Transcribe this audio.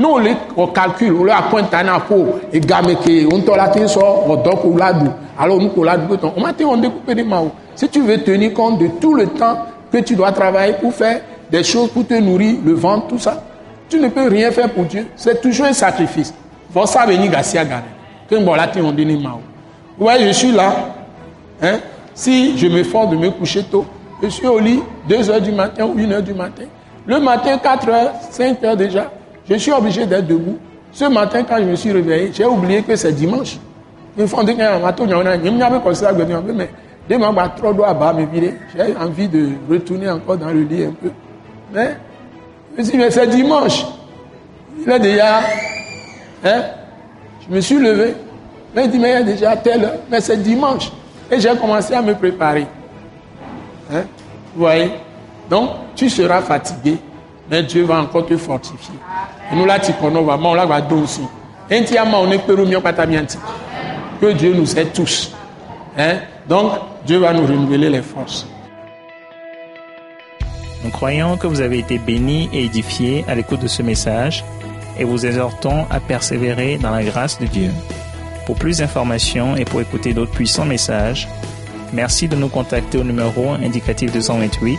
ma o. Nous le on calcule, on la pointe na po et game ke on to la tin so o dok ou la. Alors nous ko la du ton. On matin on découpe des mao. Si tu veux tenir compte de tout le temps que tu dois travailler pour faire des choses pour te nourrir, le ventre, tout ça, tu ne peux rien faire pour Dieu. C'est toujours un sacrifice. Vous savez, Garcia Gare. Ouais, je suis là. Hein? Si je me force de me coucher tôt, je suis au lit 2 heures du matin ou 1 heure du matin. Le matin, 4 heures, 5 heures déjà, je suis obligé d'être debout. Ce matin, quand je me suis réveillé, j'ai oublié que c'est dimanche. J'ai envie de retourner encore dans le lit un peu. Mais mais c'est dimanche. Il est déjà. Hein? Je me suis levé. Mais il dit, mais il est déjà telle heure. Mais c'est dimanche. Et j'ai commencé à me préparer. Hein? Vous voyez? Donc, tu seras fatigué, mais Dieu va encore te fortifier. Et nous, là, tu connais, on là, va aussi. On est Que Dieu nous aide tous. Hein? Donc, Dieu va nous renouveler les forces. Nous croyons que vous avez été bénis et édifiés à l'écoute de ce message et vous exhortons à persévérer dans la grâce de Dieu. Pour plus d'informations et pour écouter d'autres puissants messages, merci de nous contacter au numéro indicatif 228